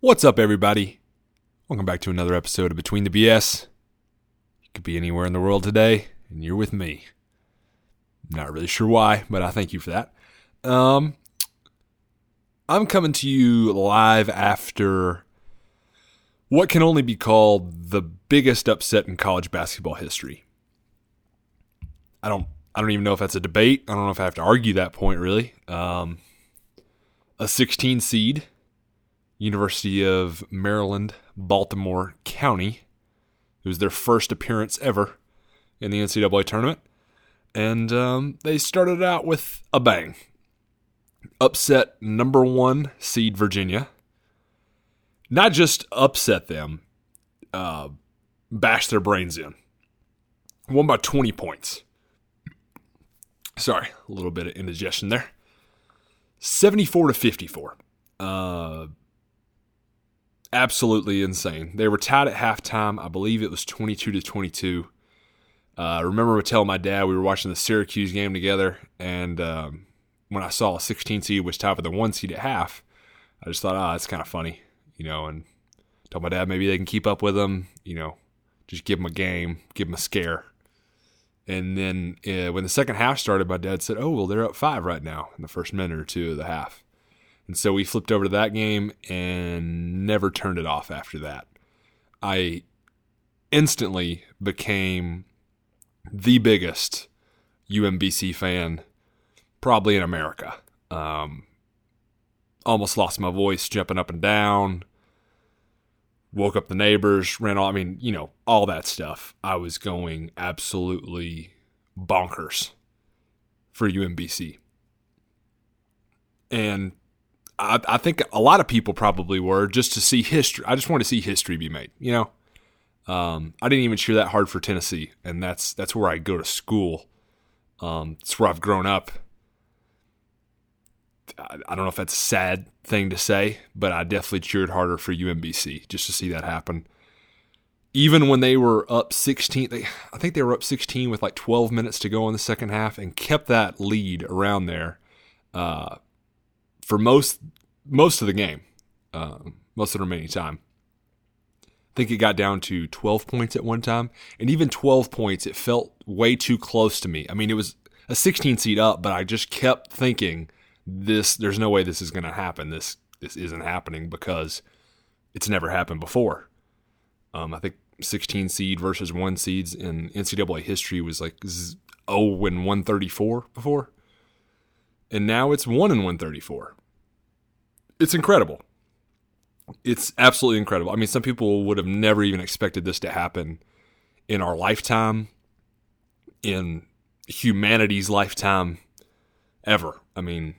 What's up, everybody? Welcome back to another episode of Between the BS. You could be anywhere in the world today, and you're with me. Not really sure why, but I thank you for that. Um, I'm coming to you live after what can only be called the biggest upset in college basketball history. I don't I don't even know if that's a debate. I don't know if I have to argue that point really. Um, a 16 seed, University of Maryland, Baltimore County. It was their first appearance ever in the NCAA tournament. And um, they started out with a bang. Upset number one seed Virginia. Not just upset them, uh, bash their brains in. Won by 20 points. Sorry, a little bit of indigestion there. 74 to 54. Uh, absolutely insane. They were tied at halftime. I believe it was 22 to 22. Uh, I remember telling my dad we were watching the Syracuse game together, and um, when I saw a 16 seed was tied for the one seed at half, I just thought, ah, oh, that's kind of funny, you know, and told my dad maybe they can keep up with them, you know, just give them a game, give them a scare. And then uh, when the second half started, my dad said, "Oh, well, they're up five right now in the first minute or two of the half." And so we flipped over to that game and never turned it off after that. I instantly became the biggest UMBC fan probably in America. Um, almost lost my voice jumping up and down. Woke up the neighbors, ran all, I mean, you know, all that stuff. I was going absolutely bonkers for UMBC. And I, I, think a lot of people probably were just to see history. I just want to see history be made. You know, um, I didn't even cheer that hard for Tennessee, and that's that's where I go to school. Um, it's where I've grown up. I, I don't know if that's a sad thing to say, but I definitely cheered harder for UMBC just to see that happen. Even when they were up 16, they, I think they were up 16 with like 12 minutes to go in the second half and kept that lead around there. Uh, for most most of the game, uh, most of the remaining time. I think it got down to 12 points at one time, and even 12 points, it felt way too close to me. I mean, it was a 16 seed up, but I just kept thinking this. There's no way this is going to happen. This this isn't happening because it's never happened before. Um, I think 16 seed versus one seeds in NCAA history was like 0 and 134 before and now it's 1 in 134. It's incredible. It's absolutely incredible. I mean, some people would have never even expected this to happen in our lifetime, in humanity's lifetime, ever. I mean,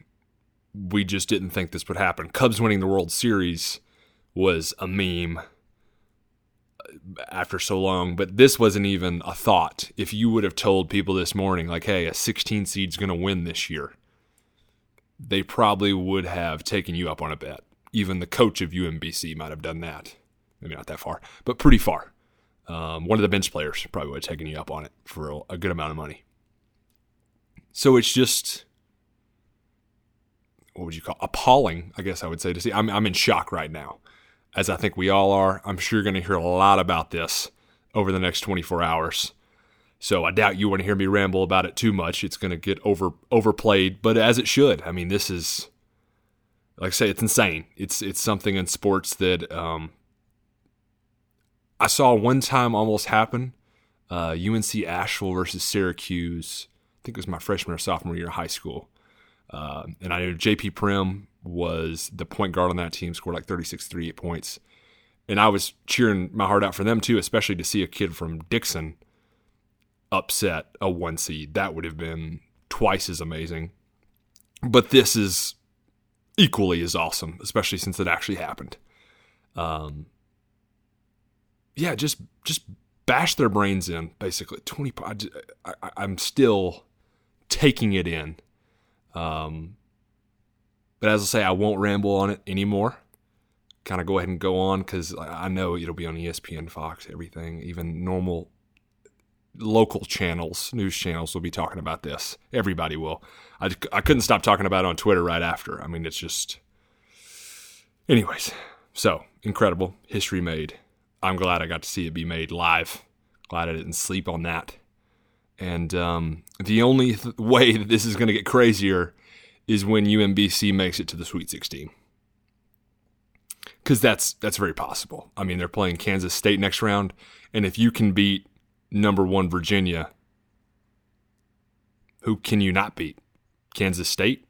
we just didn't think this would happen. Cubs winning the World Series was a meme uh, after so long, but this wasn't even a thought. If you would have told people this morning, like, hey, a 16 seed's going to win this year, they probably would have taken you up on a bet. Even the coach of UMBC might have done that. Maybe not that far, but pretty far. Um, one of the bench players probably would have taken you up on it for a, good amount of money. So it's just, what would you call appalling? I guess I would say to see. I'm I'm in shock right now, as I think we all are. I'm sure you're going to hear a lot about this over the next 24 hours. So I doubt you want to hear me ramble about it too much. It's going to get over overplayed, but as it should. I mean, this is like I say, it's insane. It's it's something in sports that um, I saw one time almost happen. Uh, UNC Asheville versus Syracuse. I think it was my freshman or sophomore year of high school. Uh, and I know JP Primm was the point guard on that team, scored like 36, 38 points. And I was cheering my heart out for them too, especially to see a kid from Dixon – upset a one seed. That would have been twice as amazing. But this is equally as awesome, especially since it actually happened. Um, yeah, just just bash their brains in basically. Twenty. I, am still taking it in. Um, but as I say, I won't ramble on it anymore. Kind of go ahead and go on because I know it'll be on ESPN, Fox, everything, even normal local channels, news channels will be talking about this. Everybody will. I, I couldn't stop talking about it on Twitter right after. I mean, it's just. Anyways, So incredible history made. I'm glad I got to see it be made live. Glad I didn't sleep on that. And um, the only th- way that this is going to get crazier is when UMBC makes it to the Sweet 16. Because that's that's very possible. I mean, they're playing Kansas State next round, and if you can beat number one Virginia, who can you not beat? Kansas State,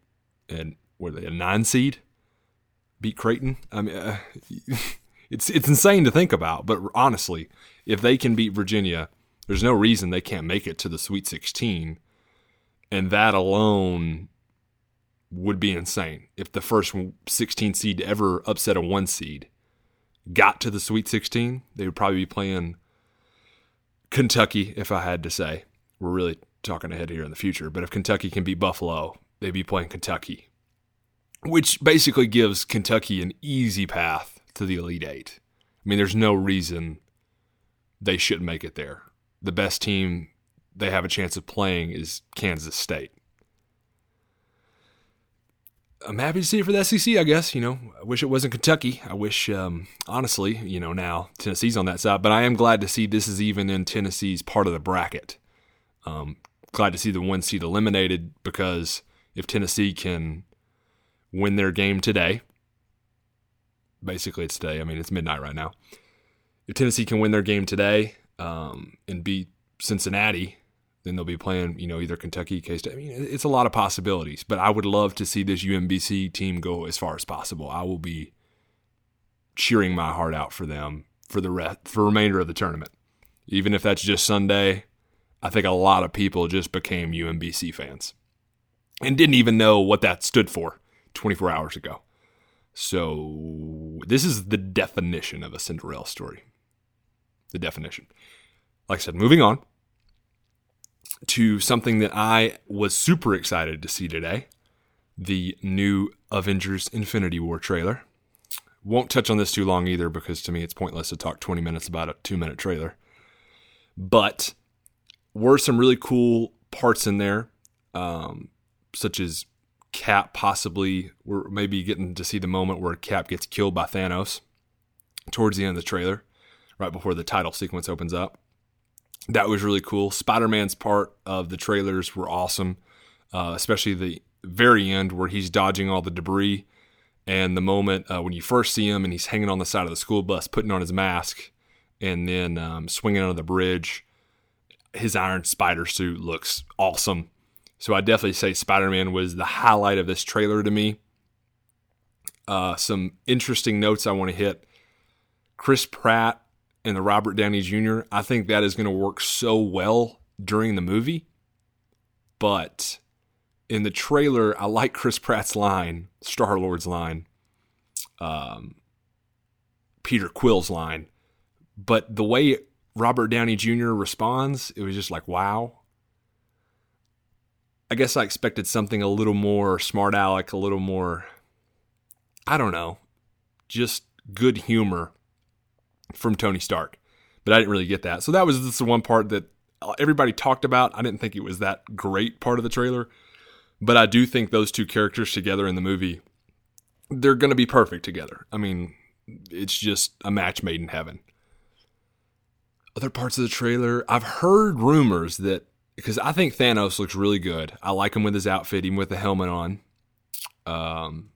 and were they a nine seed? Beat Creighton. I mean, uh, it's it's insane to think about. But honestly, if they can beat Virginia, there's no reason they can't make it to the Sweet 16, and that alone would be insane. If the first 16 seed ever upset a one seed got to the Sweet 16, they would probably be playing Kentucky. If I had to say, we're really talking ahead here in the future. But if Kentucky can beat Buffalo, they'd be playing Kentucky, which basically gives Kentucky an easy path to the Elite Eight. I mean, there's no reason they shouldn't make it there. The best team they have a chance of playing is Kansas State. I'm happy to see it for the SEC, I guess. You know, I wish it wasn't Kentucky. I wish, um, honestly, you know, now Tennessee's on that side, but I am glad to see this is even in Tennessee's part of the bracket. Um, glad to see the one seed eliminated because if Tennessee can win their game today, basically it's today. I mean, it's midnight right now. If Tennessee can win their game today um, and beat Cincinnati, then they'll be playing, you know, either Kentucky, K State. I mean, it's a lot of possibilities, but I would love to see this UMBC team go as far as possible. I will be cheering my heart out for them for the rest, for the remainder of the tournament, even if that's just Sunday I think a lot of people just became UMBC fans and didn't even know what that stood for 24 hours ago. So, this is the definition of a Cinderella story. The definition. Like I said, moving on to something that I was super excited to see today the new Avengers Infinity War trailer. Won't touch on this too long either because to me it's pointless to talk 20 minutes about a two minute trailer. But were some really cool parts in there, um, such as Cap possibly. We're maybe getting to see the moment where Cap gets killed by Thanos towards the end of the trailer, right before the title sequence opens up. That was really cool. Spider Man's part of the trailers were awesome, uh, especially the very end where he's dodging all the debris. And the moment uh, when you first see him and he's hanging on the side of the school bus, putting on his mask, and then um, swinging on the bridge his Iron Spider suit looks awesome. So I definitely say Spider Man was the highlight of this trailer to me. Uh, some interesting notes I want to hit. Chris Pratt and the Robert Downey Jr. I think that is going to work so well during the movie. But in the trailer, I like Chris Pratt's line, Star Lord's line, um, Peter Quill's line. But the way Robert Downey Jr. responds, it was just like, wow. I guess I expected something a little more smart aleck, a little more, I don't know, just good humor from Tony Stark. But I didn't really get that. So that was just the one part that everybody talked about. I didn't think it was that great part of the trailer. But I do think those two characters together in the movie, they're going to be perfect together. I mean, it's just a match made in heaven other parts of the trailer. I've heard rumors that because I think Thanos looks really good. I like him with his outfit, even with the helmet on. Um,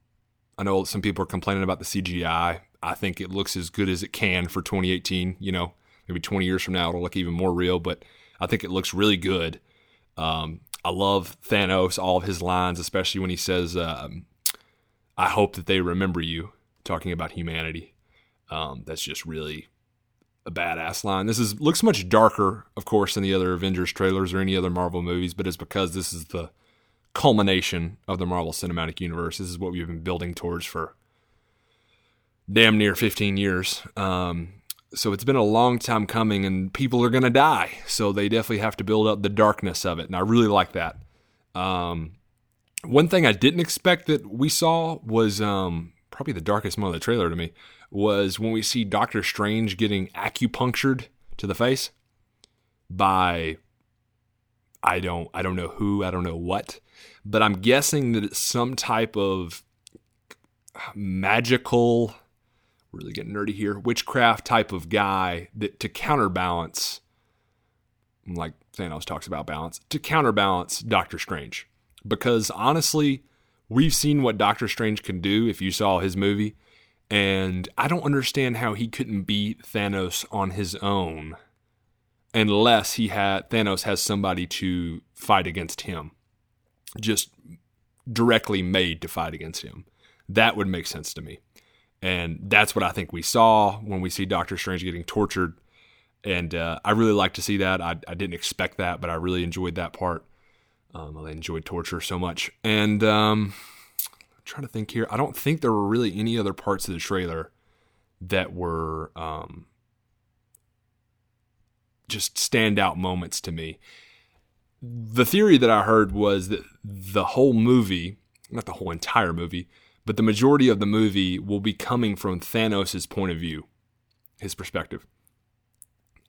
I know some people are complaining about the CGI. I think it looks as good as it can for 2018. You know, maybe 20 years from now it'll look even more real, but I think it looks really good. Um, I love Thanos, all of his lines, especially when he says, um, "I hope that they remember you," talking about humanity. Um, that's just really a badass line. This is looks much darker, of course, than the other Avengers trailers or any other Marvel movies, but it's because this is the culmination of the Marvel Cinematic Universe. This is what we've been building towards for damn near 15 years. Um, so it's been a long time coming, and people are going to die. So they definitely have to build up the darkness of it, and I really like that. Um, one thing I didn't expect that we saw was um, probably the darkest moment of the trailer to me was when we see Doctor Strange getting acupunctured to the face by I don't I don't know who, I don't know what, but I'm guessing that it's some type of magical really getting nerdy here, witchcraft type of guy that to counterbalance, like Thanos talks about balance, to counterbalance Doctor Strange. Because honestly, we've seen what Doctor Strange can do if you saw his movie. And I don't understand how he couldn't beat Thanos on his own unless he had Thanos has somebody to fight against him. Just directly made to fight against him. That would make sense to me. And that's what I think we saw when we see Doctor Strange getting tortured. And uh, I really like to see that. I, I, didn't expect that, but I really enjoyed that part. Um, I enjoyed torture so much. And um, I'm trying to think here. I don't think there were really any other parts of the trailer that were um, just standout moments to me. The theory that I heard was that the whole movie, not the whole entire movie, but the majority of the movie will be coming from Thanos' point of view, his perspective.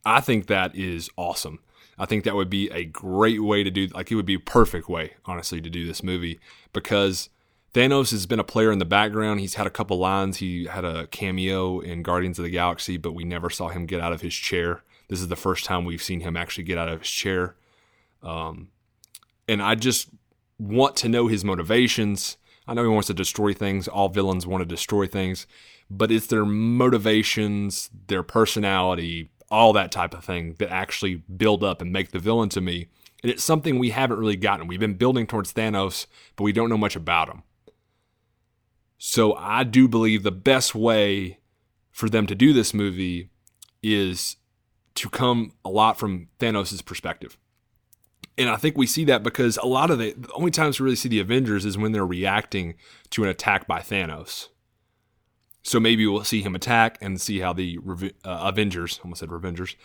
I think that is awesome. I think that would be a great way to do like it would be a perfect way, honestly, to do this movie because Thanos has been a player in the background. He's had a couple lines. He had a cameo in Guardians of the Galaxy, but we never saw him get out of his chair. This is the first time we've seen him actually get out of his chair. Um, and I just want to know his motivations. I know he wants to destroy things. All villains want to destroy things, but it's their motivations, their personality, all that type of thing that actually build up and make the villain to me. And it's something we haven't really gotten. We've been building towards Thanos, but we don't know much about him. So I do believe the best way for them to do this movie is to come a lot from Thanos' perspective. And I think we see that because a lot of the, the only times we really see the Avengers is when they're reacting to an attack by Thanos. So maybe we'll see him attack and see how the uh, Avengers, almost said Revengers,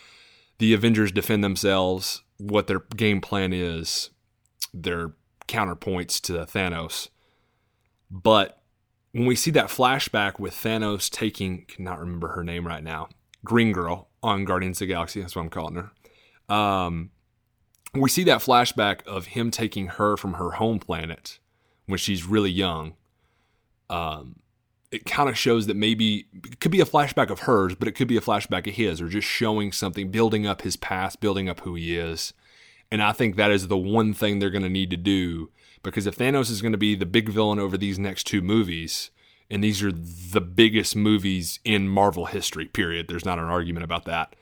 the Avengers defend themselves, what their game plan is, their counterpoints to Thanos. But when we see that flashback with Thanos taking, cannot remember her name right now, Green Girl on Guardians of the Galaxy, that's what I'm calling her. Um, we see that flashback of him taking her from her home planet when she's really young. Um, it kind of shows that maybe it could be a flashback of hers, but it could be a flashback of his, or just showing something, building up his past, building up who he is. And I think that is the one thing they're going to need to do because if Thanos is going to be the big villain over these next two movies, and these are the biggest movies in Marvel history, period, there's not an argument about that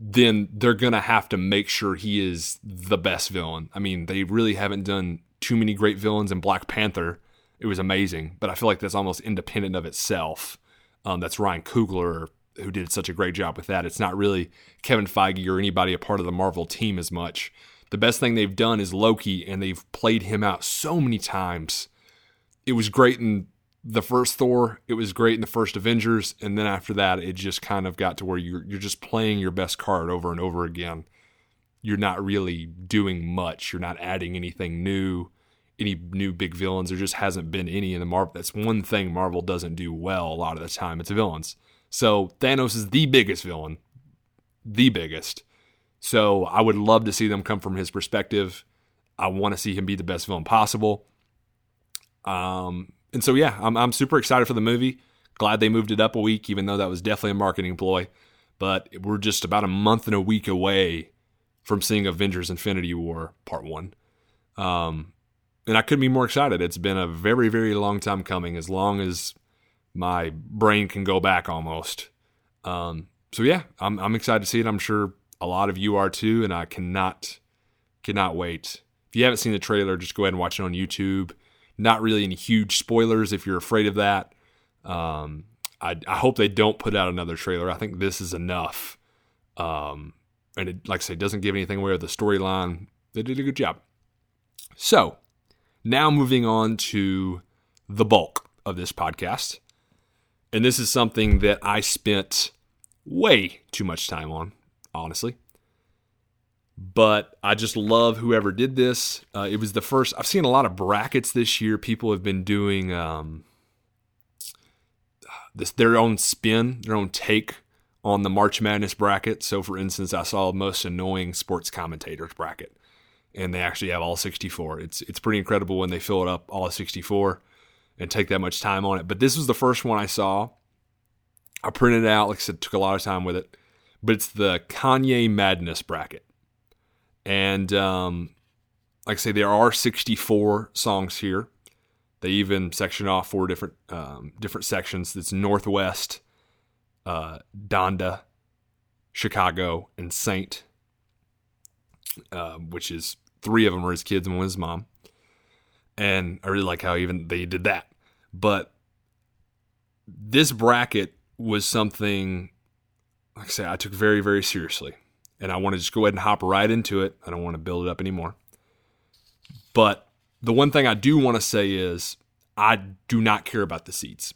then they're going to have to make sure he is the best villain. I mean, they really haven't done too many great villains in Black Panther. It was amazing, but I feel like that's almost independent of itself. Um, that's Ryan Coogler who did such a great job with that. It's not really Kevin Feige or anybody a part of the Marvel team as much. The best thing they've done is Loki, and they've played him out so many times. It was great in the first Thor, it was great in the first Avengers, and then after that, it just kind of got to where you're you're just playing your best card over and over again. You're not really doing much. You're not adding anything new, any new big villains. There just hasn't been any in the Marvel. That's one thing Marvel doesn't do well a lot of the time. It's villains. So Thanos is the biggest villain, the biggest. So I would love to see them come from his perspective. I want to see him be the best villain possible. Um, and so yeah, I'm I'm super excited for the movie. Glad they moved it up a week, even though that was definitely a marketing ploy. But we're just about a month and a week away from seeing Avengers: Infinity War Part One. Um, and I couldn't be more excited. It's been a very, very long time coming, as long as my brain can go back almost. Um, so yeah, I'm I'm excited to see it. I'm sure a lot of you are too, and I cannot cannot wait. If you haven't seen the trailer, just go ahead and watch it on YouTube. Not really any huge spoilers if you're afraid of that. Um, I, I, hope they don't put out another trailer. I think this is enough. Um, and it, like I say, doesn't give anything away of the storyline. They did a good job. So, now moving on to the bulk of this podcast. And this is something that I spent way too much time on, honestly but I just love whoever did this. Uh, it was the first. I've seen a lot of brackets this year. People have been doing um, this their own spin, their own take on the March Madness bracket. So, for instance, I saw most annoying sports commentators bracket, and they actually have all 64. It's it's pretty incredible when they fill it up all 64 and take that much time on it. But this was the first one I saw, I printed it out. Like I said, took a lot of time with it, but it's the Kanye Madness bracket, and um, like I say, there are 64 songs here. They even section off four different um, different sections. It's Northwest, uh, Donda, Chicago, and Saint, uh, which is three of them are his kids and one his mom. And I really like how even they did that. But this bracket was something, like I say, I took very, very seriously. And I want to just go ahead and hop right into it. I don't want to build it up anymore. But the one thing I do want to say is I do not care about the seats.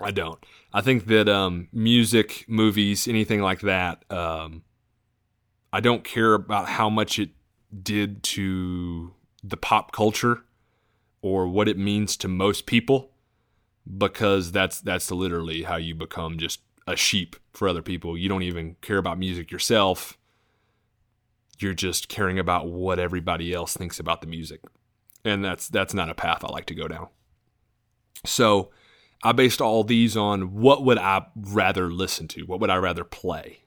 I don't. I think that um, music, movies, anything like that, um, I don't care about how much it did to the pop culture or what it means to most people because that's that's literally how you become just a sheep for other people. You don't even care about music yourself. You're just caring about what everybody else thinks about the music. And that's that's not a path I like to go down. So, I based all these on what would I rather listen to? What would I rather play?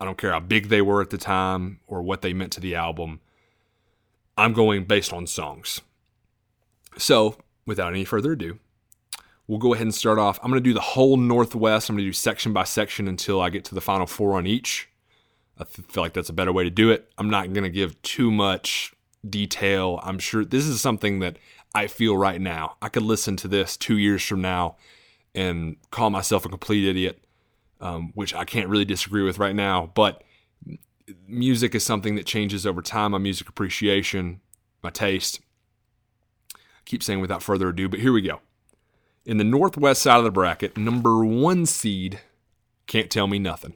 I don't care how big they were at the time or what they meant to the album. I'm going based on songs. So, without any further ado, we'll go ahead and start off. I'm going to do the whole Northwest. I'm going to do section by section until I get to the final four on each. I feel like that's a better way to do it. I'm not going to give too much detail. I'm sure this is something that I feel right now. I could listen to this two years from now and call myself a complete idiot, um, which I can't really disagree with right now. But music is something that changes over time. My music appreciation, my taste. I keep saying without further ado, but here we go. In the northwest side of the bracket, number one seed, can't tell me nothing.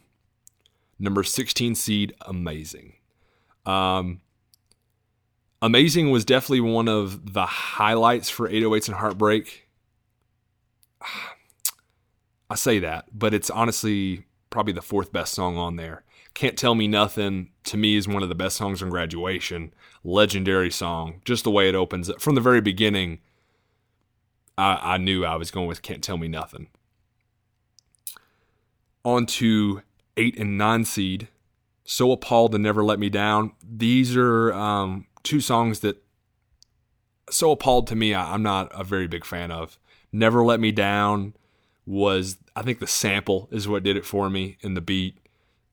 Number 16 seed, amazing. Um, amazing was definitely one of the highlights for 808s and Heartbreak. I say that, but it's honestly probably the fourth best song on there. Can't Tell Me Nothing to me is one of the best songs on graduation. Legendary song. Just the way it opens. From the very beginning, I, I knew I was going with Can't Tell Me Nothing. On to eight and nine seed. So Appalled and Never Let Me Down. These are um, two songs that So Appalled to me, I, I'm not a very big fan of. Never Let Me Down was, I think the sample is what did it for me in the beat.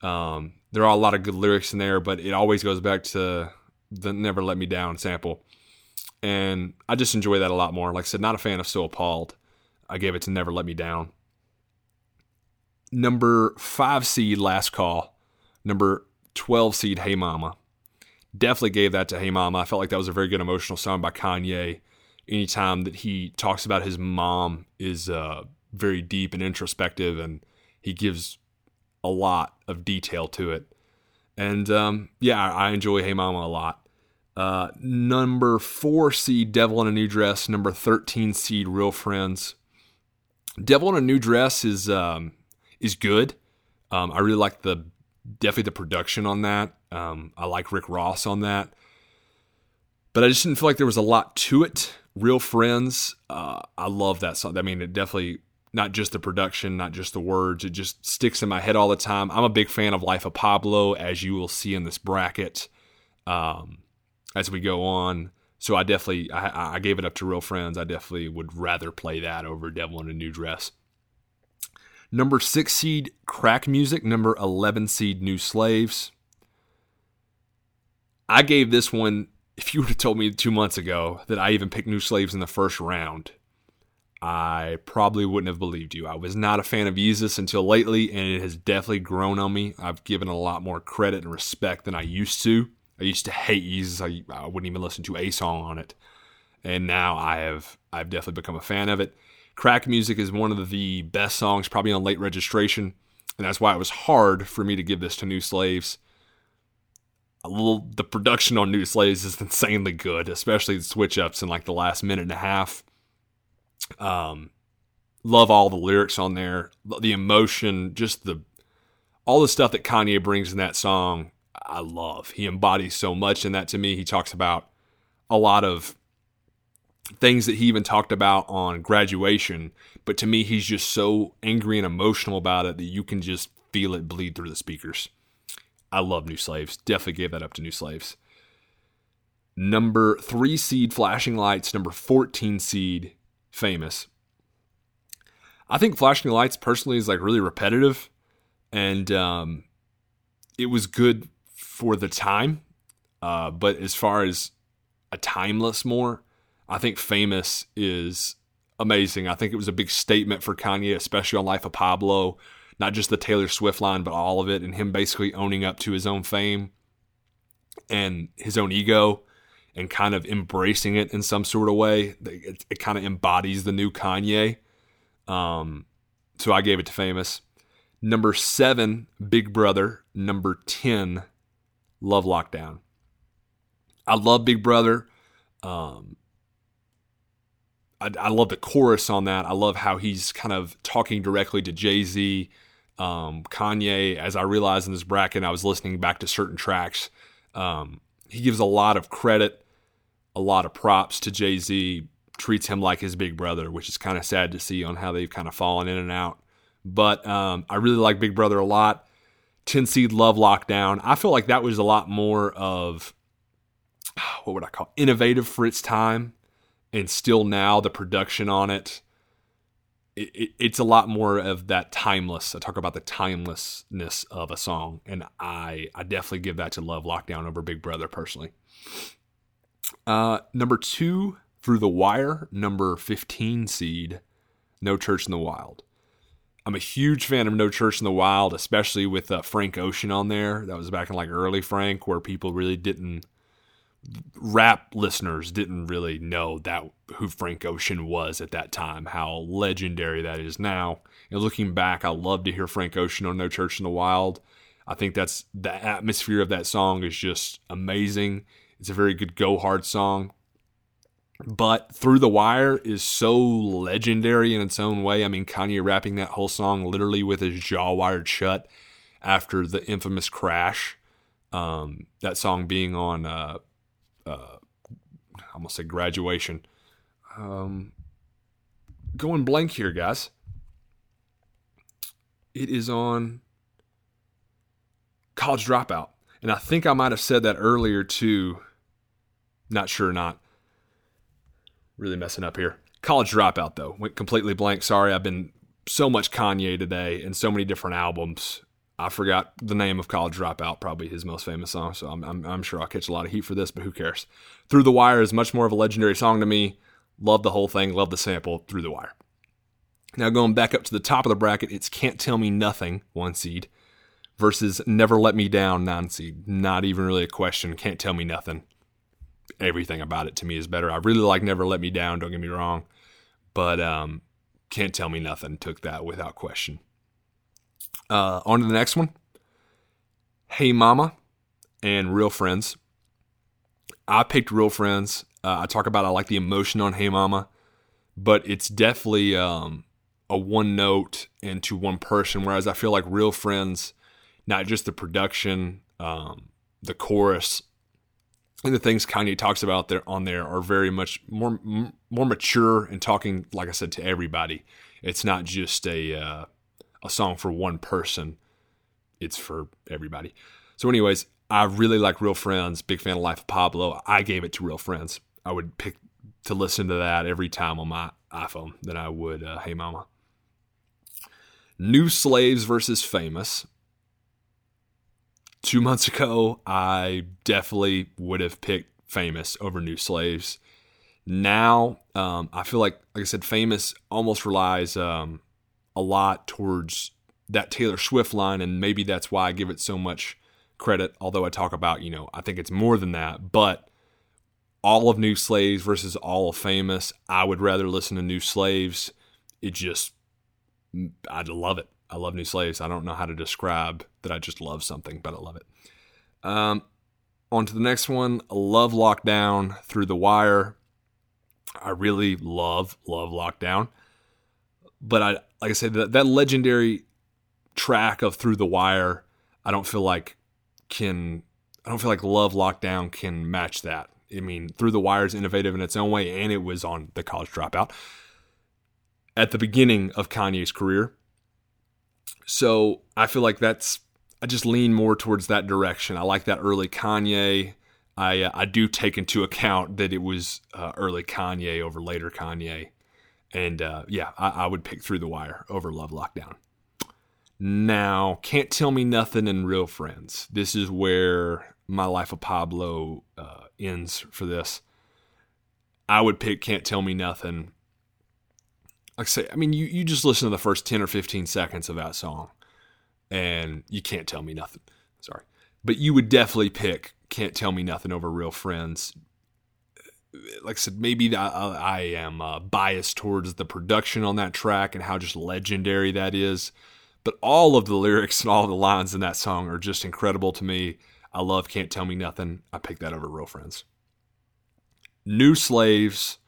Um, there are a lot of good lyrics in there, but it always goes back to the Never Let Me Down sample. And I just enjoy that a lot more. Like I said, not a fan of So Appalled. I gave it to Never Let Me Down. Number five seed, Last Call. Number 12 seed, Hey Mama. Definitely gave that to Hey Mama. I felt like that was a very good emotional song by Kanye. Anytime that he talks about his mom is uh, very deep and introspective, and he gives a lot of detail to it. And um, yeah, I enjoy Hey Mama a lot. Uh, number four seed, Devil in a New Dress. Number 13 seed, Real Friends. Devil in a New Dress is um, is good. Um, I really like the definitely the production on that. Um, I like Rick Ross on that, but I just didn't feel like there was a lot to it. Real Friends, uh, I love that song. I mean, it definitely not just the production, not just the words. It just sticks in my head all the time. I'm a big fan of Life of Pablo, as you will see in this bracket um, as we go on. So I definitely, I, I, gave it up to Real Friends. I definitely would rather play that over Devil in a New Dress. Number six seed, Crack Music. Number 11 seed, New Slaves. I gave this one, if you would have told me two months ago that I even picked New Slaves in the first round, I probably wouldn't have believed you. I was not a fan of Yeezus until lately, and it has definitely grown on me. I've given a lot more credit and respect than I used to. I used to hate Yeezus. I, I wouldn't even listen to a song on it, and now I have I've definitely become a fan of it. Crack Music is one of the best songs, probably on late registration, and that's why it was hard for me to give this to New Slaves. Little, the production on New Slaves is insanely good, especially the switch ups in like the last minute and a half um, love all the lyrics on there, the emotion, just the all the stuff that Kanye brings in that song. I love. He embodies so much in that to me. He talks about a lot of things that he even talked about on graduation, but to me, he's just so angry and emotional about it that you can just feel it bleed through the speakers. I love New Slaves. Definitely gave that up to New Slaves. Number three seed, Flashing Lights. Number 14 seed, Famous. I think Flashing Lights personally is like really repetitive, and um, it was good for the time. Uh, but as far as a timeless more, I think Famous is amazing. I think it was a big statement for Kanye, especially on Life of Pablo, not just the Taylor Swift line, but all of it, and him basically owning up to his own fame and his own ego and kind of embracing it in some sort of way. It, it kind of embodies the new Kanye. Um, so I gave it to Famous. Number seven, Big Brother. Number 10, Love Lockdown. I love Big Brother. Um, I, I, love the chorus on that. I love how he's kind of talking directly to Jay Z, um, Kanye. As I realized in this bracket, I was listening back to certain tracks. Um, he gives a lot of credit, a lot of props to Jay Z. Treats him like his big brother, which is kind of sad to see on how they've kind of fallen in and out. But um, I really like Big Brother a lot. 10 seed love lockdown. I feel like that was a lot more of what would I call innovative for its time and still now the production on it, it, it, it's a lot more of that timeless. I talk about the timelessness of a song, and I I definitely give that to Love Lockdown over Big Brother personally. Uh, number two, Through the Wire. Number fifteen seed, No Church in the Wild. I'm a huge fan of No Church in the Wild, especially with uh, Frank Ocean on there. That was back in like early Frank, where people really didn't rap listeners didn't really know that who Frank Ocean was at that time, how legendary that is now. And looking back, I love to hear Frank Ocean on No Church in the Wild. I think that's the atmosphere of that song is just amazing. It's a very good go hard song. But Through the Wire is so legendary in its own way. I mean, Kanye rapping that whole song literally with his jaw wired shut after the infamous crash. Um, that song being on uh, uh, I'm gonna say graduation. Um, going blank here, guys. It is on college dropout, and I think I might have said that earlier too. Not sure, not really messing up here. College dropout though went completely blank. Sorry, I've been so much Kanye today and so many different albums. I forgot the name of College Dropout, probably his most famous song, so I'm, I'm, I'm, sure I'll catch a lot of heat for this, but who cares? Through the Wire is much more of a legendary song to me. Love the whole thing, love the sample, Through the Wire. Now, going back up to the top of the bracket, it's Can't Tell Me Nothing, one seed, versus Never Let Me Down, nine seed. Not even really a question. Can't Tell Me Nothing. Everything about it to me is better. I really like Never Let Me Down, don't get me wrong, but um, Can't Tell Me Nothing took that without question. Uh, on to the next one. Hey Mama and Real Friends. I picked Real Friends. Uh, I talk about I like the emotion on Hey Mama, but it's definitely um, a one note and to one person. Whereas I feel like Real Friends, not just the production, um, the chorus, and the things Kanye talks about there on there are very much more more mature and talking, like I said, to everybody. It's not just a uh, a song for one person. It's for everybody. So, anyways, I really like Real Friends. Big fan of Life of Pablo. I gave it to Real Friends. I would pick to listen to that every time on my iPhone than I would uh, Hey Mama. New Slaves versus Famous. Two months ago, I definitely would have picked Famous over New Slaves. Now, um, I feel like, like I said, Famous almost relies um, a lot towards that Taylor Swift line, and maybe that's why I give it so much credit. Although I talk about, you know, I think it's more than that. But all of New Slaves versus all of Famous, I would rather listen to New Slaves. It just, I'd love it. I love New Slaves. I don't know how to describe that I just love something, but I love it. Um, on to the next one Love Lockdown Through the Wire. I really love, love Lockdown but I like I said that, that legendary track of Through the Wire, I don't feel like can I don't feel like Love Lockdown can match that. I mean, Through the Wire is innovative in its own way, and it was on the College Dropout. at the beginning of Kanye's career. So I feel like that's I just lean more towards that direction. I like that early Kanye. I uh, I do take into account that it was uh, early Kanye over later Kanye, and uh, yeah, I, I, would pick Through the Wire over Love Lockdown. Now, can't tell me nothing in Real Friends. This is where my life of Pablo uh, ends for this. I would pick Can't Tell Me Nothing. Like I say, I mean, you, you just listen to the first 10 or 15 seconds of that song and you can't tell me nothing. Sorry. But you would definitely pick Can't Tell Me Nothing over Real Friends. Like I said, maybe I, I am uh, biased towards the production on that track and how just legendary that is. But all of the lyrics and all the lines in that song are just incredible to me. I love Can't Tell Me Nothing. I pick that over Real Friends. New Slaves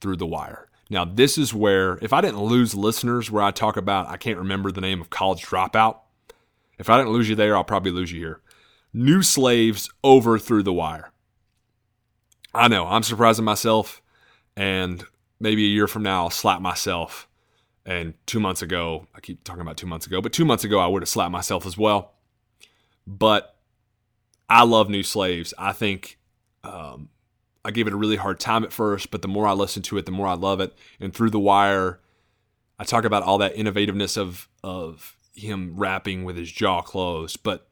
Through the Wire. Now, this is where, if I didn't lose listeners, where I talk about, I can't remember the name of College Dropout. If I didn't lose you there, I'll probably lose you here. New Slaves over Through the Wire. I know, I'm surprising myself, and maybe a year from now, I'll slap myself. And two months ago, I keep talking about two months ago, but two months ago, I would have slapped myself as well. But I love New Slaves. I think um, I gave it a really hard time at first, but the more I listen to it, the more I love it. And through the wire, I talk about all that innovativeness of of him rapping with his jaw closed. But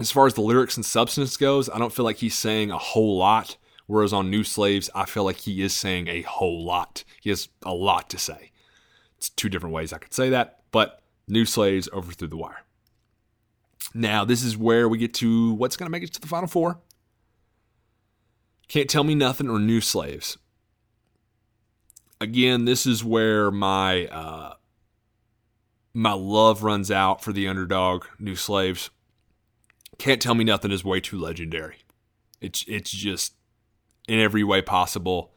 as far as the lyrics and substance goes, I don't feel like he's saying a whole lot. Whereas on New Slaves, I feel like he is saying a whole lot. He has a lot to say. It's two different ways I could say that, but New Slaves over through the wire. Now, this is where we get to what's going to make it to the final four. Can't Tell Me Nothing or New Slaves. Again, this is where my uh, my love runs out for the underdog, New Slaves. Can't Tell Me Nothing is way too legendary. It's it's just in every way possible,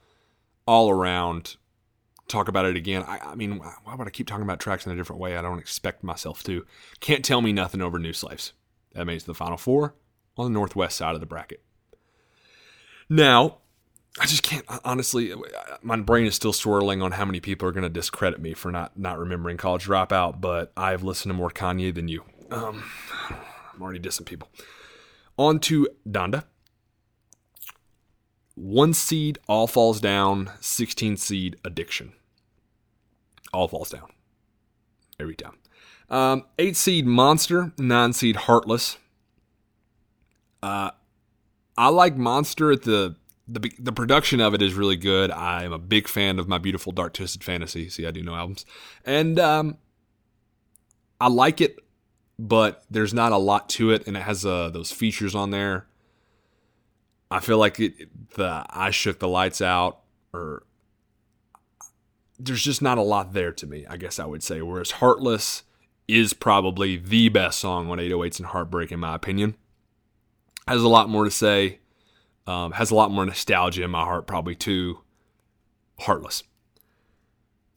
all around. Talk about it again. I, I mean, why would I keep talking about tracks in a different way? I don't expect myself to. Can't Tell Me Nothing over New Slaves. That makes the final four on the northwest side of the bracket. Now, I just can't honestly. My brain is still swirling on how many people are going to discredit me for not not remembering College Dropout. But I've listened to more Kanye than you. Um, I'm already dissing people. On to Donda. One seed, all falls down. 16 seed, addiction. All falls down. Every time. Um, eight seed, monster. Nine seed, heartless. Uh, I like Monster at the the the production of it is really good. I am a big fan of my beautiful dark twisted fantasy. See, I do know albums, and um, I like it, but there's not a lot to it, and it has uh, those features on there. I feel like it, the I shook the lights out, or there's just not a lot there to me. I guess I would say. Whereas Heartless is probably the best song on 808s and Heartbreak, in my opinion has a lot more to say. Um, has a lot more nostalgia in my heart, probably too. Heartless.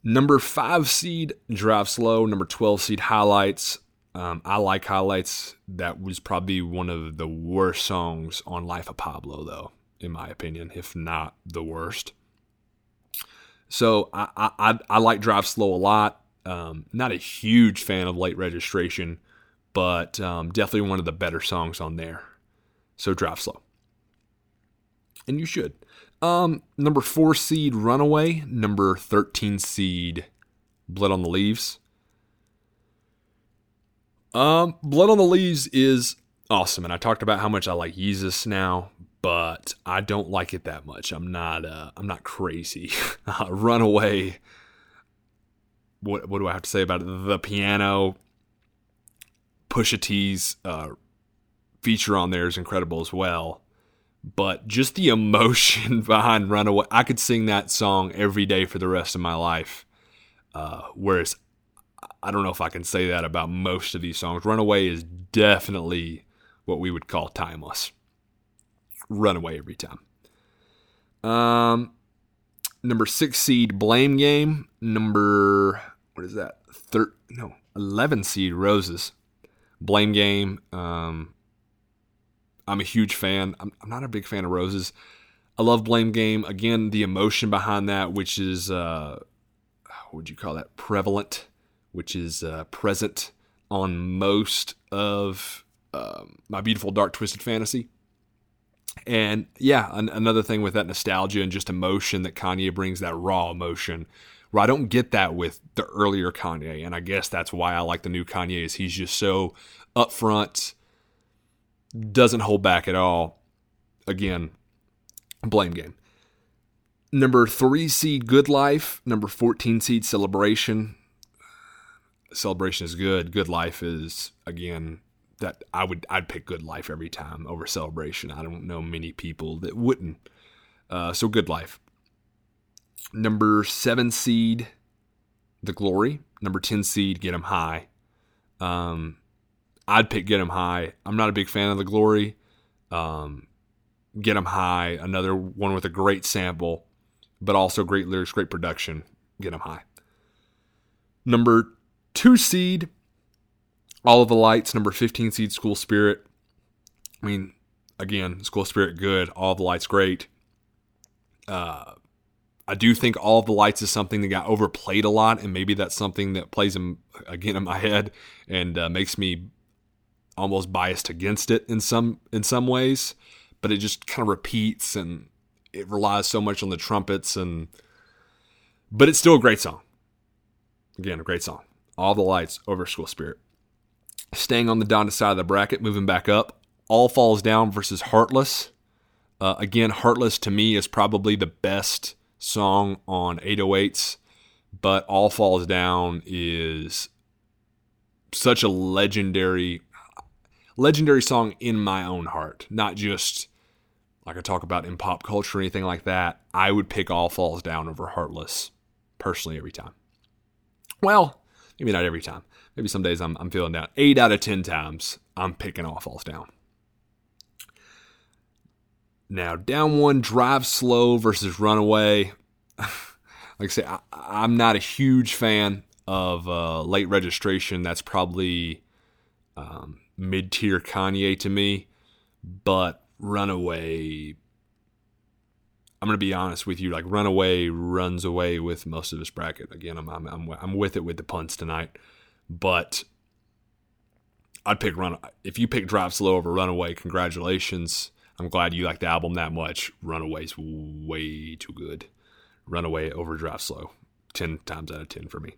Number five seed, Drive Slow. Number 12 seed, Highlights. Um, I like Highlights. That was probably one of the worst songs on Life of Pablo, though, in my opinion, if not the worst. So I, I, I like Drive Slow a lot. Um, not a huge fan of Late Registration, but um, definitely one of the better songs on there. So Drive Slow. And you should. Um, number four seed Runaway. Number 13 seed Blood on the Leaves. Um, Blood on the Leaves is awesome. And I talked about how much I like Yeezus now, but I don't like it that much. I'm not uh, I'm not crazy. uh, Runaway. What what do I have to say about it? The piano, Pusha T's uh, feature on there is incredible as well. But just the emotion behind Runaway, I could sing that song every day for the rest of my life. Uh, whereas I don't know if I can say that about most of these songs. Runaway is definitely what we would call timeless. Runaway every time. Um, number six seed Blame Game. Number what is that? Third no eleven seed Roses. Blame Game. Um, I'm a huge fan. I'm, I'm not a big fan of Roses. I love Blame Game. Again, the emotion behind that, which is uh, what would you call that? Prevalent, which is uh, present on most of um, my beautiful dark twisted fantasy. And yeah, an- another thing with that nostalgia and just emotion that Kanye brings, that raw emotion, where I don't get that with the earlier Kanye. And I guess that's why I like the new Kanye is he's just so upfront, doesn't hold back at all. Again, blame game. Number three seed Good Life. Number 14 seed Celebration. Celebration is good. Good Life is, again, that I would I'd pick Good Life every time over Celebration. I don't know many people that wouldn't. Uh, so Good Life. Number seven seed, The Glory. Number ten seed, Get 'Em High. Um, I'd pick get 'Em High. I'm not a big fan of The Glory. Um, Get 'Em High, another one with a great sample, but also great lyrics, great production. Get 'Em High. Number two seed, all of the lights, number 15 seed School Spirit. I mean, again, School Spirit good, all of the lights great. Uh, I do think all of the lights is something that got overplayed a lot, and maybe that's something that plays in, again in my head and uh, makes me almost biased against it in some in some ways. But it just kind of repeats and it relies so much on the trumpets and, but it's still a great song. Again, a great song. All the lights over School Spirit. Staying on the Donda side of the bracket, moving back up. All Falls Down versus Heartless. Uh, again, Heartless to me is probably the best song on 808s, but All Falls Down is such a legendary, legendary song in my own heart. Not just like I talk about in pop culture or anything like that. I would pick All Falls Down over Heartless personally every time. Well, maybe not every time. Maybe some days I'm, I'm feeling down. Eight out of ten times, I'm picking All Falls Down. Now, down one, drive slow versus runaway. like I say, I, I'm not a huge fan of uh, late registration. That's probably um, mid tier Kanye to me. But runaway, I'm to be honest with you. Like, runaway runs away with most of this bracket. Again, I'm, I'm, I'm, I'm with it with the punts tonight. But I'd pick Run. If you pick Drive Slow over Runaway, congratulations. I'm glad you like the album that much. Runaway's way too good. Runaway over Drive Slow. 10 times out of 10 for me.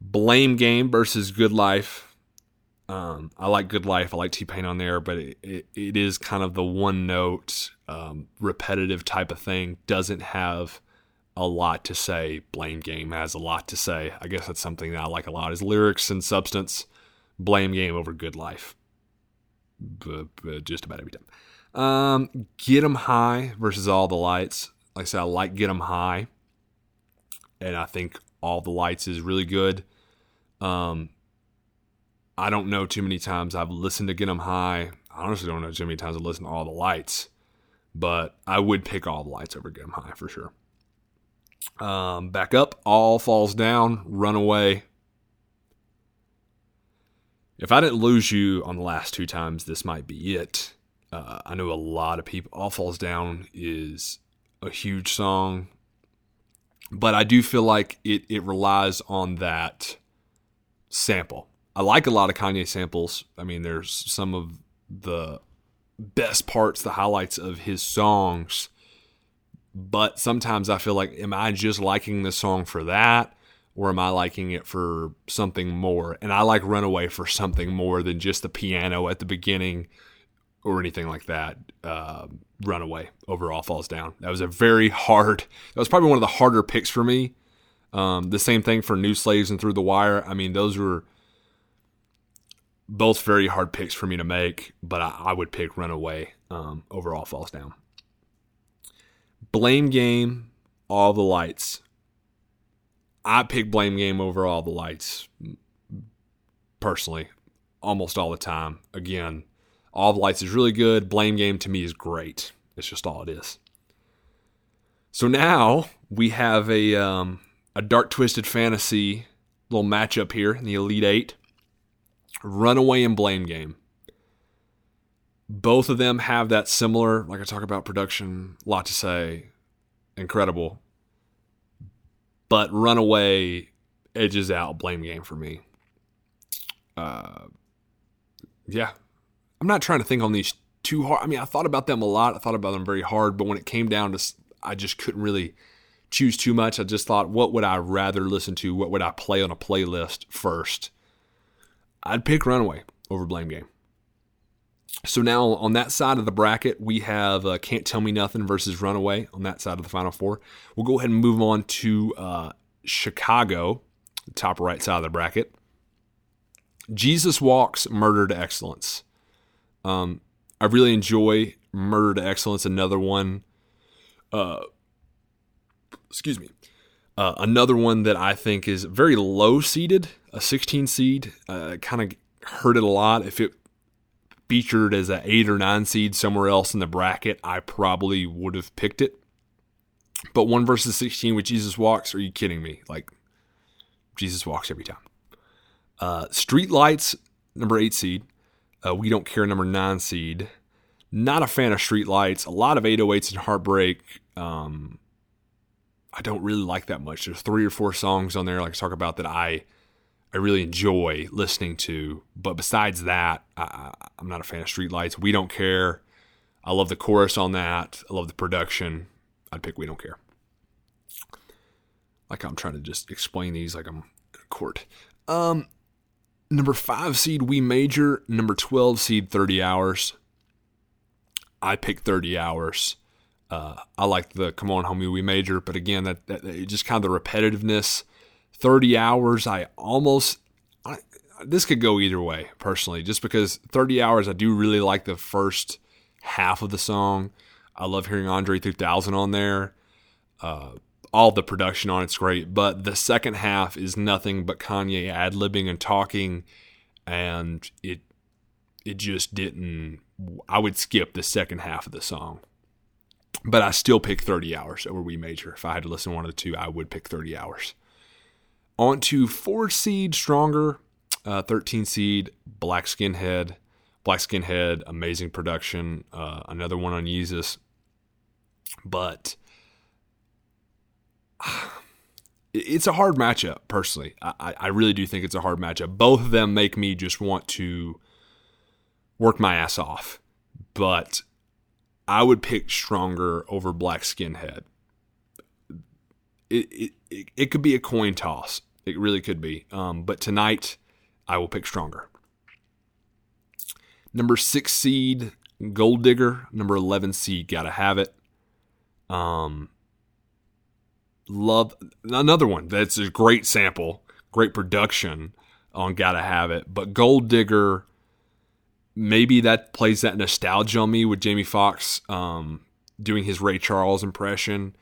Blame Game versus Good Life. Um, I like Good Life. I like T Pain on there, but it, it, it is kind of the one note, um, repetitive type of thing. Doesn't have a lot to say. Blame Game has a lot to say. I guess that's something that I like a lot is lyrics and substance. Blame Game over Good Life. But, but just about every time. Um, Get 'em High versus All the Lights. Like I said, I like Get 'em High. And I think All the Lights is really good. Um, I don't know too many times I've listened to Get 'em High. I honestly don't know too many times I've listened to All the Lights. But I would pick All the Lights over Get 'em High for sure. Um, back up, all falls down, run away. If I didn't lose you on the last two times, this might be it. Uh, I know a lot of people. All Falls Down is a huge song, but I do feel like it, it relies on that sample. I like a lot of Kanye samples. I mean, there's some of the best parts, the highlights of his songs but sometimes I feel like, am I just liking the song for that? Or am I liking it for something more? And I like Runaway for something more than just the piano at the beginning or anything like that. Uh, Runaway overall falls down. That was a very hard, that was probably one of the harder picks for me. Um, the same thing for New Slaves and Through the Wire. I mean, those were both very hard picks for me to make, but I, I would pick Runaway um, overall falls down. Blame Game, All the Lights. I pick Blame Game over All the Lights personally, almost all the time. Again, All the Lights is really good. Blame Game to me is great. It's just all it is. So now we have a um, a dark twisted fantasy little matchup here in the Elite Eight. Runaway and Blame Game both of them have that similar, like I talk about production, a lot to say, incredible. but Runaway edges out Blame Game for me. Uh, yeah, I'm not trying to think on these too hard. I mean, I thought about them a lot. I thought about them very hard, but when it came down to, I just couldn't really choose too much. I just thought, what would I rather listen to? What would I play on a playlist first? I'd pick Runaway over Blame Game. So now on that side of the bracket, we have uh, Can't Tell Me Nothing versus Runaway on that side of the Final Four. We'll go ahead and move on to uh, Chicago, top right side of the bracket. Jesus Walks Murder to Excellence. Um, I really enjoy Murder to Excellence. Another one. Uh, excuse me. Uh, another one that I think is very low seeded, a 16 seed. Uh, kind of heard it a lot. If it featured as an eight or nine seed somewhere else in the bracket, I probably would have picked it. But one versus 16 with Jesus Walks, are you kidding me? Like, Jesus Walks every time. Uh, Street Lights, number eight seed. Uh, we Don't Care, number nine seed. Not a fan of Street Lights. A lot of 808s and Heartbreak. Um, I don't really like that much. There's three or four songs on there, like I talk about, that I I really enjoy listening to. But besides that, I, I'm not a fan of Streetlights. We Don't Care. I love the chorus on that. I love the production. I'd pick We Don't Care. Like I'm trying to just explain these like I'm court. Um, number five seed We Major. Number 12 seed 30 Hours. I pick 30 Hours. Uh, I like the Come On Homie We Major, but again, that, that just kind of the repetitiveness 30 hours, I almost, I, this could go either way personally, just because 30 hours, I do really like the first half of the song. I love hearing Andre 3000 on there. Uh, all the production on it's great, but the second half is nothing but Kanye ad libbing and talking, and it it just didn't. I would skip the second half of the song, but I still pick 30 hours over We Major. If I had to listen to one of the two, I would pick 30 hours. On to four seed stronger, uh, 13 seed Black Skinhead. Black Skinhead, amazing production. Uh, another one on Yeezus. But it's a hard matchup, personally. I, I really do think it's a hard matchup. Both of them make me just want to work my ass off. But I would pick stronger over Black Skinhead. It, it, it, it could be a coin toss. It really could be. Um, but tonight, I will pick stronger. Number six seed, Gold Digger. Number 11 seed, Gotta Have It. Um, love another one that's a great sample, great production on Gotta Have It. But Gold Digger, maybe that plays that nostalgia on me with Jamie Foxx um, doing his Ray Charles impression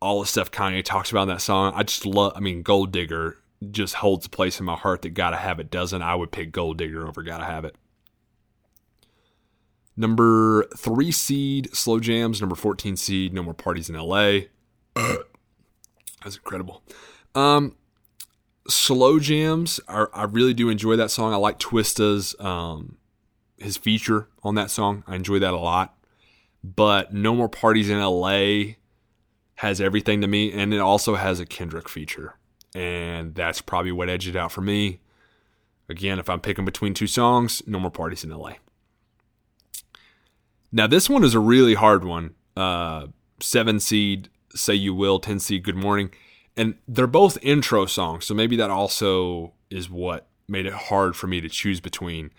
all the stuff Kanye talks about in that song. I just love. I mean, Gold Digger just holds a place in my heart that Gotta Have It doesn't. I would pick Gold Digger over Gotta Have It. Number three seed, Slow Jams. Number 14 seed, No More Parties in LA. That's incredible. Um, Slow Jams, I, I, really do enjoy that song. I like Twista's, um, his feature on that song. I enjoy that a lot. But No More Parties in LA has everything to me, and it also has a Kendrick feature. And that's probably what edged it out for me. Again, if I'm picking between two songs, no more parties in LA. Now, this one is a really hard one. Uh, seven seed, Say You Will, 10 seed, Good Morning. And they're both intro songs, so maybe that also is what made it hard for me to choose between.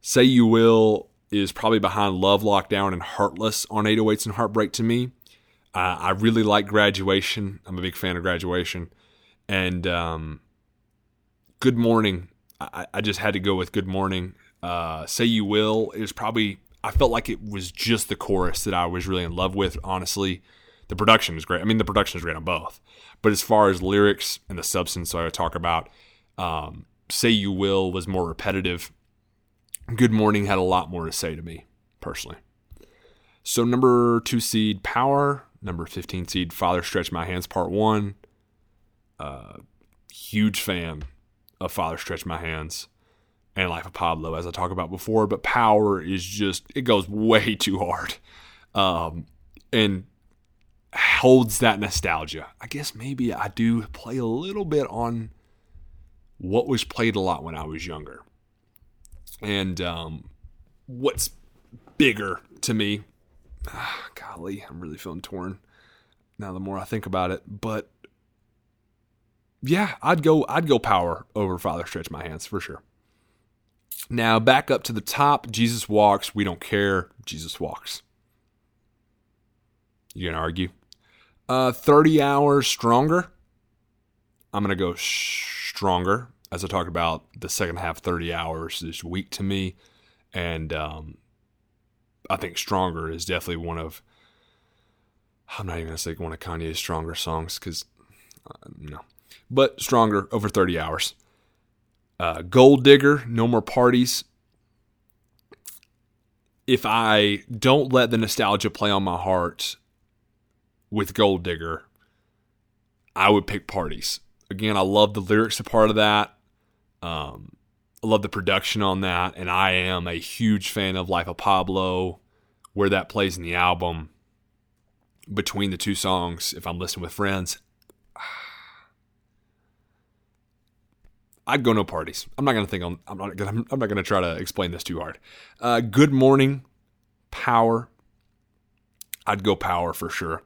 Say You Will is probably behind Love Lockdown and Heartless on 808s and Heartbreak to me. Uh, I really like Graduation. I'm a big fan of Graduation. And um, Good Morning. I, I, just had to go with Good Morning. Uh, Say You Will is probably, I felt like it was just the chorus that I was really in love with, honestly. The production is great. I mean, the production is great on both. But as far as lyrics and the substance I talk about, um, Say You Will was more repetitive. Good Morning had a lot more to say to me, personally. So, number two seed, Power number 15 seed Father Stretch My Hands Part 1. Uh, huge fan of Father Stretch My Hands and Life of Pablo, as I talked about before. But Power is just, it goes way too hard. Um, and holds that nostalgia. I guess maybe I do play a little bit on what was played a lot when I was younger. And um, what's bigger to me, ah, golly, I'm really feeling torn now the more I think about it. But yeah, I'd go I'd go power over Father Stretch My Hands for sure. Now back up to the top, Jesus walks, we don't care, Jesus walks. You gonna argue? Uh, 30 hours stronger. I'm gonna go stronger as I talk about the second half. 30 hours is weak to me, and um, I think stronger is definitely one of. I'm not even gonna say one of Kanye's stronger songs because uh, no, but stronger over 30 hours. Uh, Gold Digger, no more parties. If I don't let the nostalgia play on my heart with Gold Digger, I would pick Parties. Again, I love the lyrics a part of that. Um, I love the production on that, and I am a huge fan of Life of Pablo, where that plays in the album. Between the two songs, if I'm listening with friends, I'd go no parties. I'm not gonna think on. I'm not gonna. I'm not gonna try to explain this too hard. Uh, good morning, power. I'd go power for sure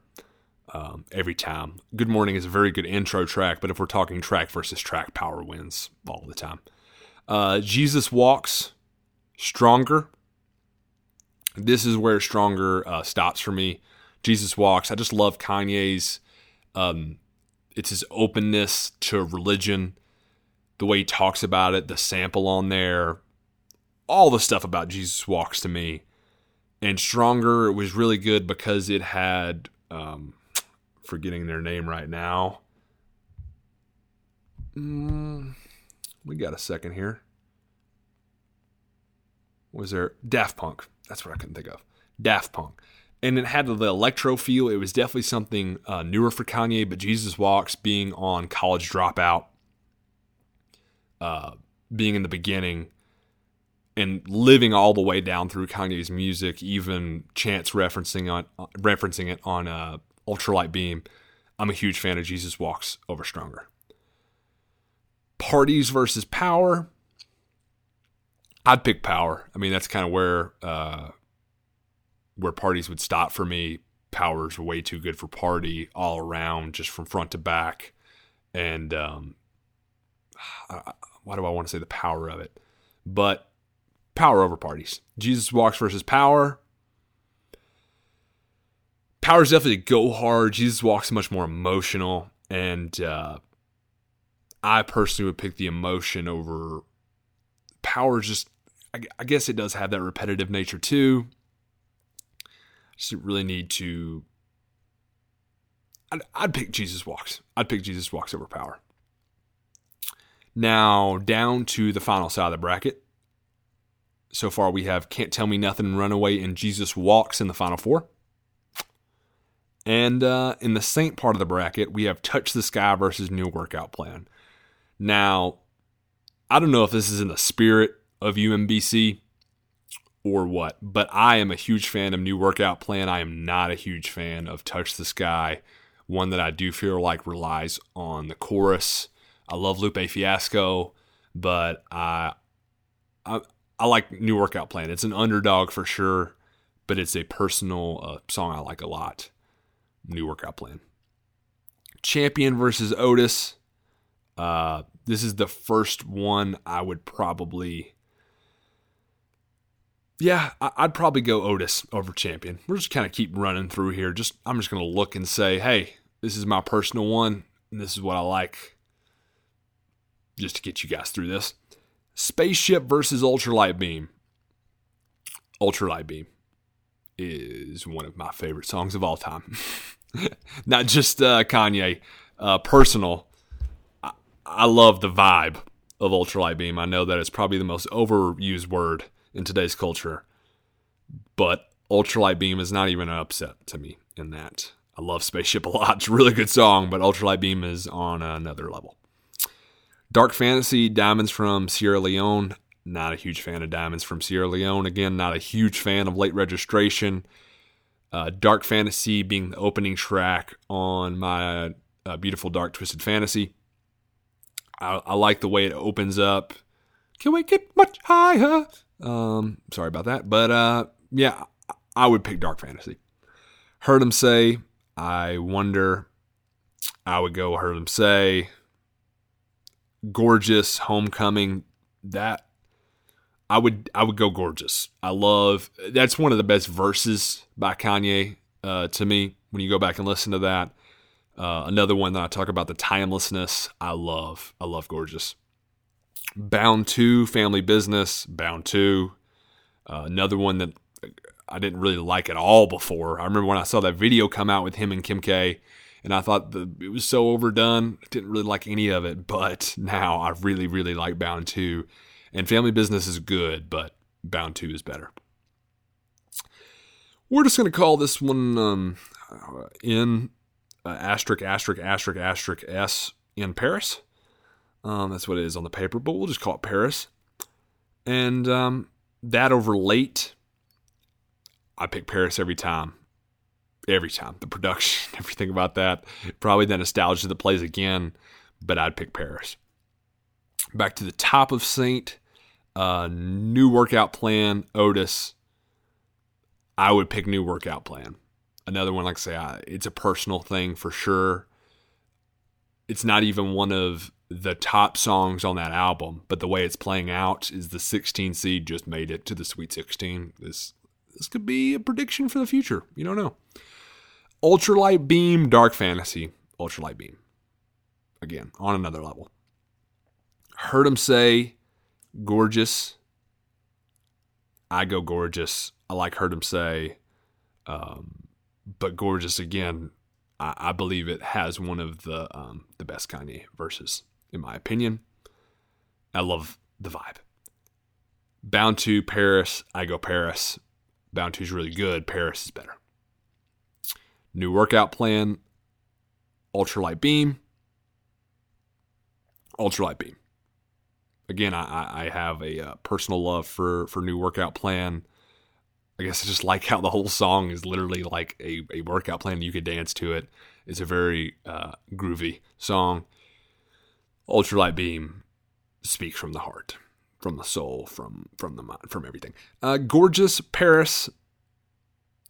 um, every time. Good Morning is a very good intro track, but if we're talking track versus track, Power wins all the time. Uh, Jesus Walks, Stronger. This is where Stronger uh, stops for me. Jesus Walks. I just love Kanye's. Um, it's his openness to religion, the way he talks about it, the sample on there, all the stuff about Jesus Walks to me. And Stronger was really good because it had um, forgetting their name right now. Mm, we got a second here. Was there Daft Punk? That's what I couldn't think of. Daft Punk. And it had the electro feel. It was definitely something uh, newer for Kanye, but Jesus Walks being on College Dropout, uh, being in the beginning, and living all the way down through Kanye's music, even Chance referencing on uh, referencing it on uh, ultralight beam. I'm a huge fan of Jesus Walks over Stronger. Parties versus Power. I'd pick Power. I mean, that's kind of where uh, where parties would stop for me. Power's way too good for party all around, just from front to back. And um, why do I want to say the power of it? But power over parties. Jesus Walks versus Power. Power's definitely go hard. Jesus Walks much more emotional, and uh, I personally would pick the emotion over Power. Just, I, I guess it does have that repetitive nature too. Just really need to. I'd, I'd pick Jesus Walks. I'd pick Jesus Walks over Power. Now down to the final side of the bracket. So far, we have Can't Tell Me Nothing, Runaway, and Jesus Walks in the final four. And uh, in the Saint part of the bracket, we have Touch the Sky versus New Workout Plan. Now, I don't know if this is in the spirit of UMBC or what, but I am a huge fan of New Workout Plan. I am not a huge fan of Touch the Sky, one that I do feel like relies on the chorus. I love Lupe Fiasco, but I, I, I like New Workout Plan. It's an underdog for sure, but it's a personal uh, song I like a lot new workout plan. Champion versus Otis. Uh, this is the first one I would probably. Yeah, I'd probably go Otis over Champion. We're just kind of keep running through here. Just I'm just gonna look and say, hey, this is my personal one, and this is what I like. Just to get you guys through this. Spaceship versus Ultralight Beam. Ultralight Beam is one of my favorite songs of all time. Not just uh, Kanye, uh, personal. I, I love the vibe of ultralight beam. I know that it's probably the most overused word in today's culture, but ultralight beam is not even an upset to me in that. I love Spaceship a lot. It's a really good song, but ultralight beam is on another level. Dark Fantasy, Diamonds from Sierra Leone. Not a huge fan of Diamonds from Sierra Leone. Again, not a huge fan of late registration. Uh, Dark Fantasy being the opening track on my uh, Beautiful Dark Twisted Fantasy. I, I, like the way it opens up. Can we get much higher? Um, sorry about that, but uh, yeah, I would pick Dark Fantasy. Heard 'Em Say, I wonder. I would go. Heard 'Em Say, gorgeous homecoming. That I would I would go gorgeous. I love that's one of the best verses by Kanye uh, to me. When you go back and listen to that, uh, another one that I talk about the timelessness. I love I love gorgeous. Bound to Family Business. Bound to uh, another one that I didn't really like at all before. I remember when I saw that video come out with him and Kim K, and I thought the, it was so overdone. Didn't really like any of it, but now I really really like Bound to and family business is good, but bound to is better. We're just going to call this one um, in uh, asterisk, asterisk, asterisk, asterisk S in Paris. Um, that's what it is on the paper, but we'll just call it Paris. And um, that over late, I pick Paris every time. Every time. The production, everything about that. Probably the nostalgia that plays again, but I'd pick Paris. Back to the top of Saint uh, new workout plan, Otis. I would pick new workout plan. Another one, like I say, I, it's a personal thing for sure. It's not even one of the top songs on that album, but the way it's playing out is the 16 seed just made it to the Sweet 16. This this could be a prediction for the future. You don't know. Ultralight Beam, Dark Fantasy, Ultralight Beam. Again, on another level. Heard 'Em Say gorgeous. I go gorgeous. I like Heard 'Em Say, um, but gorgeous again. I, I, believe it has one of the um, the best Kanye verses in my opinion. I love the vibe. Bound to Paris. I go Paris. Bound to is really good. Paris is better. New workout plan. Ultralight beam. Ultralight beam again, I, I have a uh, personal love for for new workout plan. I guess I just like how the whole song is literally like a, a workout plan. You could dance to it. It's a very uh, groovy song. Ultralight Beam speaks from the heart, from the soul, from from the mind, from everything. Uh, gorgeous Paris.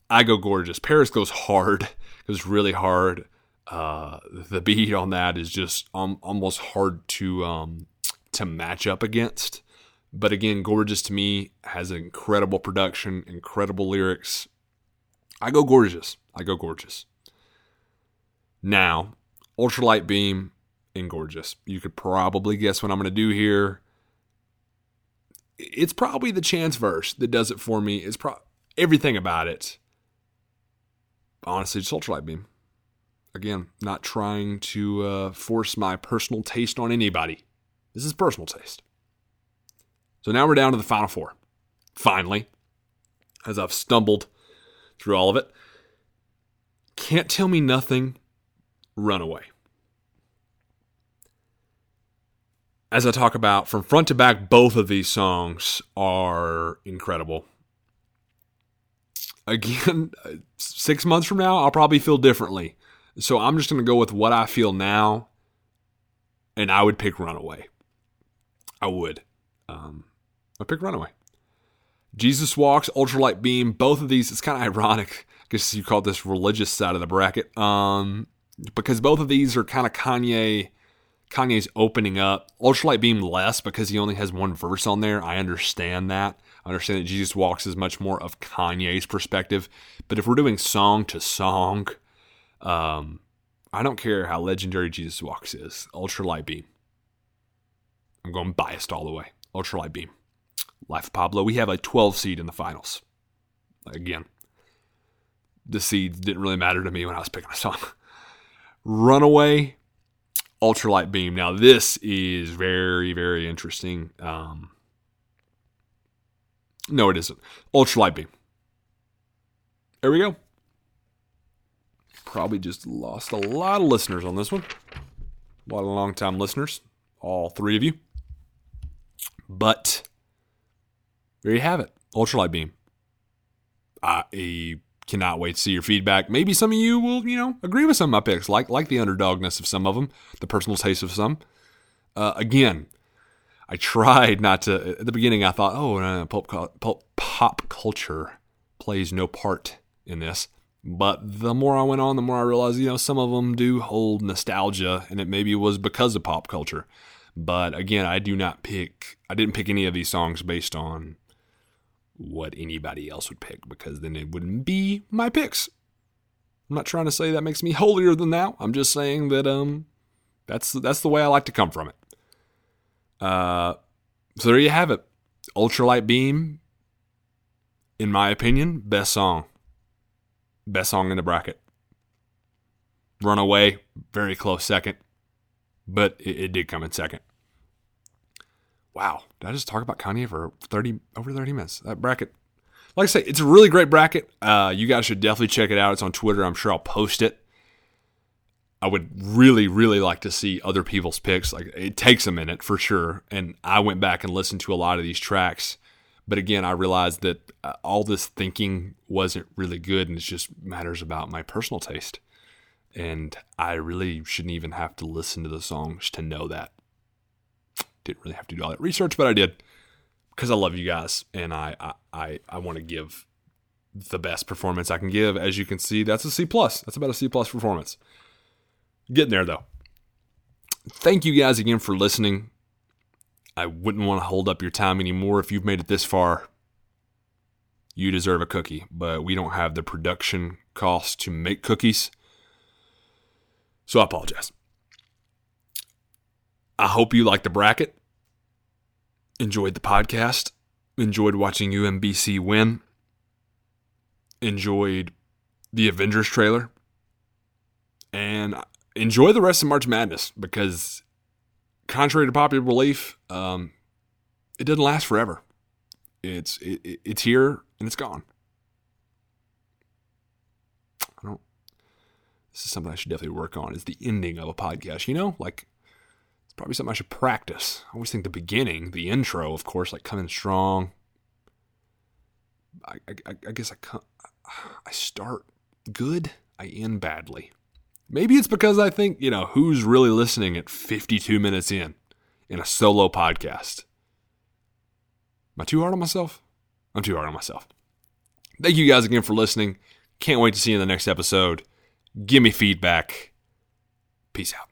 I go gorgeous. Paris goes hard. Goes really hard. Uh, the beat on that is just um, almost hard to um, to match up against. But again, Gorgeous to me has incredible production, incredible lyrics. I go Gorgeous. I go Gorgeous. Now, Ultralight Beam and Gorgeous. You could probably guess what I'm going to do here. It's probably the chance verse that does it for me. It's pro- everything about it. Honestly, Ultralight Beam. Again, not trying to uh, force my personal taste on anybody. This is personal taste. So now we're down to the final four. Finally, as I've stumbled through all of it, can't tell me nothing, runaway. As I talk about from front to back, both of these songs are incredible. Again, six months from now, I'll probably feel differently. So I'm just going to go with what I feel now, and I would pick Runaway. I would. Um, I pick Runaway. Jesus Walks, Ultralight Beam, both of these, it's kind of ironic. I guess you call this religious side of the bracket. Um, because both of these are kind of Kanye, Kanye's opening up. Ultralight Beam less because he only has one verse on there. I understand that. I understand that Jesus Walks is much more of Kanye's perspective. But if we're doing song to song, um, I don't care how legendary Jesus Walks is. Ultralight Beam. I'm going biased all the way. Ultralight Beam. Life Pablo. We have a 12 seed in the finals. Again, the seeds didn't really matter to me when I was picking a song. Runaway, Ultralight Beam. Now, this is very, very interesting. Um, no, it isn't. Ultralight Beam. There we go. Probably just lost a lot of listeners on this one. A lot of long time listeners. All three of you. But there you have it. Ultralight beam. I Cannot wait to see your feedback. Maybe some of you will, you know, agree with some of my picks, like like the underdogness of some of them, the personal taste of some. Uh, again, I tried not to. At the beginning, I thought, oh, uh, pop, pop, pop culture plays no part in this. But the more I went on, the more I realized, you know, some of them do hold nostalgia, and it maybe was because of pop culture. But again, I do not pick, I didn't pick any of these songs based on what anybody else would pick because then it wouldn't be my picks. I'm not trying to say that makes me holier than thou. I'm just saying that um that's that's the way I like to come from it. Uh so there you have it. Ultralight Beam in my opinion, best song. Best song in the bracket. Runaway, very close second, but it, it did come in second. Wow, did I just talk about Kanye for 30 over 30 minutes? That bracket, like I say, it's a really great bracket. Uh, you guys should definitely check it out. It's on Twitter. I'm sure I'll post it. I would really, really like to see other people's picks. Like it takes a minute for sure. And I went back and listened to a lot of these tracks. But again, I realized that uh, all this thinking wasn't really good and it just matters about my personal taste. And I really shouldn't even have to listen to the songs to know that didn't really have to do all that research, but I did because I love you guys and I I I, I want to give the best performance I can give. As you can see, that's a C plus. That's about a C plus performance. Getting there though. Thank you guys again for listening. I wouldn't want to hold up your time anymore if you've made it this far. You deserve a cookie, but we don't have the production cost to make cookies. So I apologize. I hope you liked the bracket, enjoyed the podcast, enjoyed watching UMBC win, enjoyed the Avengers trailer, and enjoy the rest of March Madness because, contrary to popular belief, um, it doesn't last forever. It's it, it's here and it's gone. I don't. This is something I should definitely work on. Is the ending of a podcast? You know, like it's probably something I should practice. I always think the beginning, the intro, of course, like coming strong. I, I, I guess I, come, I start good, I end badly. Maybe it's because I think, you know, who's really listening at 52 minutes in in a solo podcast? Am I too hard on myself? I'm too hard on myself. Thank you guys again for listening. Can't wait to see you in the next episode. Give me feedback. Peace out.